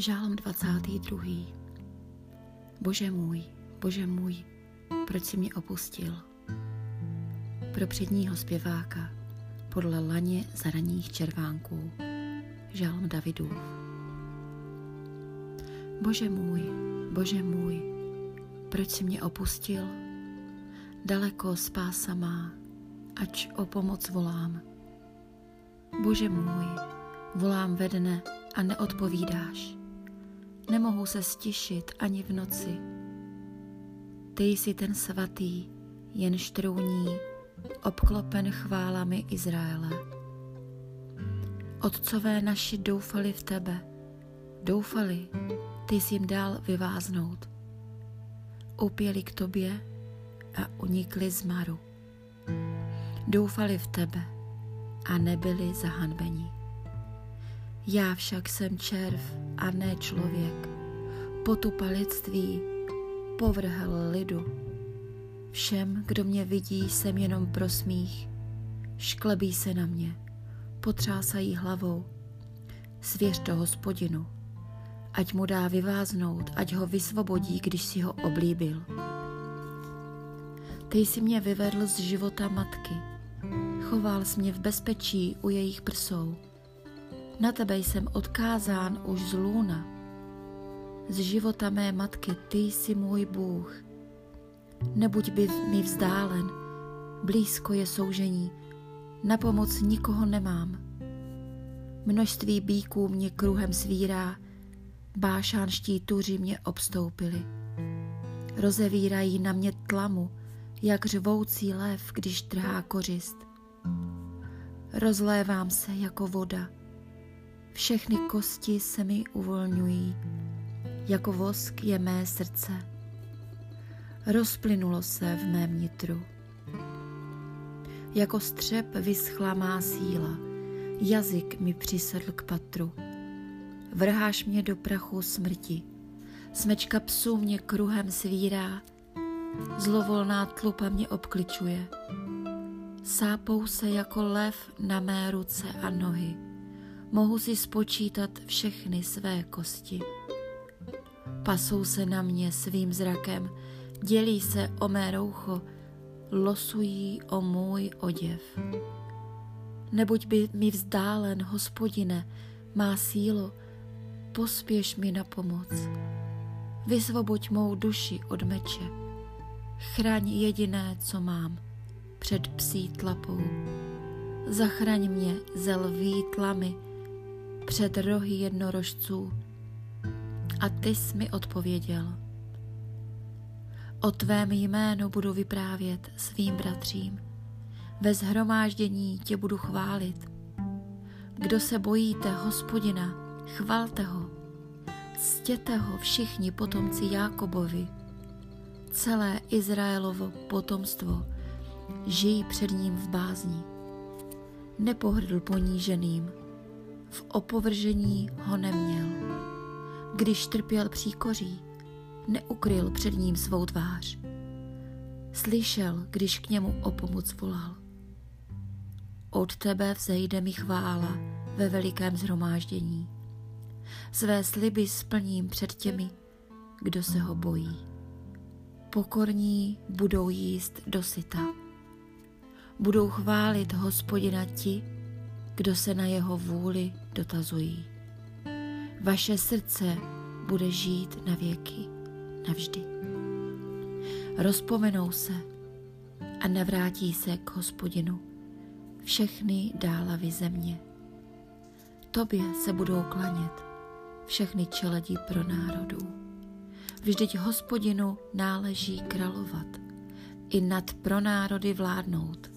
Žálm 22. Bože můj, bože můj, proč jsi mě opustil? Pro předního zpěváka podle laně zaraních červánků. Žálm Davidův. Bože můj, bože můj, proč jsi mě opustil? Daleko spása má, ač o pomoc volám. Bože můj, volám ve dne a neodpovídáš. Nemohu se stišit ani v noci. Ty jsi ten svatý, jen štrouní, obklopen chválami Izraele. Otcové naši doufali v tebe, doufali, ty jsi jim dal vyváznout. Upěli k tobě a unikli z maru. Doufali v tebe a nebyli zahanbeni. Já však jsem červ a ne člověk. Potupa lidství povrhl lidu. Všem, kdo mě vidí, jsem jenom pro smích. Šklebí se na mě, potřásají hlavou. Svěř to hospodinu, ať mu dá vyváznout, ať ho vysvobodí, když si ho oblíbil. Ty jsi mě vyvedl z života matky, choval jsi mě v bezpečí u jejich prsou. Na tebe jsem odkázán už z lůna. Z života mé matky ty jsi můj Bůh. Nebuď by mi vzdálen, blízko je soužení, na pomoc nikoho nemám. Množství bíků mě kruhem svírá, bášánští tuři mě obstoupili. Rozevírají na mě tlamu, jak řvoucí lev, když trhá kořist. Rozlévám se jako voda, všechny kosti se mi uvolňují, jako vosk je mé srdce. Rozplynulo se v mém nitru. Jako střep vyschla má síla, jazyk mi přisedl k patru. Vrháš mě do prachu smrti, smečka psů mě kruhem svírá, zlovolná tlupa mě obkličuje. Sápou se jako lev na mé ruce a nohy mohu si spočítat všechny své kosti. Pasou se na mě svým zrakem, dělí se o mé roucho, losují o můj oděv. Nebuď by mi vzdálen, hospodine, má sílo, pospěš mi na pomoc. Vysvoboď mou duši od meče. Chraň jediné, co mám, před psí tlapou. Zachraň mě ze lví tlamy, před rohy jednorožců. A ty jsi mi odpověděl. O tvém jménu budu vyprávět svým bratřím. Ve zhromáždění tě budu chválit. Kdo se bojíte hospodina, chvalte ho. Ctěte ho všichni potomci Jákobovi. Celé Izraelovo potomstvo žijí před ním v bázni. Nepohrdl poníženým, v opovržení ho neměl. Když trpěl příkoří, neukryl před ním svou tvář. Slyšel, když k němu o pomoc volal. Od tebe vzejde mi chvála ve velikém zhromáždění. Své sliby splním před těmi, kdo se ho bojí. Pokorní budou jíst dosyta. Budou chválit hospodina ti, kdo se na jeho vůli dotazují. Vaše srdce bude žít na věky, navždy. Rozpomenou se a navrátí se k hospodinu všechny dálavy země. Tobě se budou klanět všechny čeledí pro národů. Vždyť hospodinu náleží královat i nad pronárody vládnout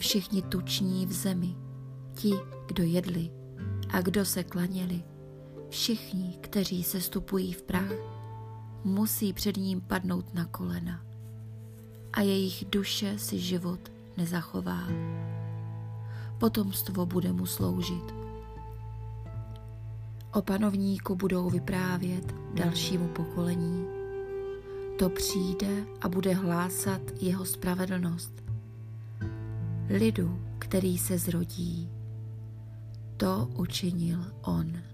všichni tuční v zemi, ti, kdo jedli a kdo se klaněli, všichni, kteří se stupují v prach, musí před ním padnout na kolena a jejich duše si život nezachová. Potomstvo bude mu sloužit. O panovníku budou vyprávět dalšímu pokolení. To přijde a bude hlásat jeho spravedlnost lidu, který se zrodí. To učinil on.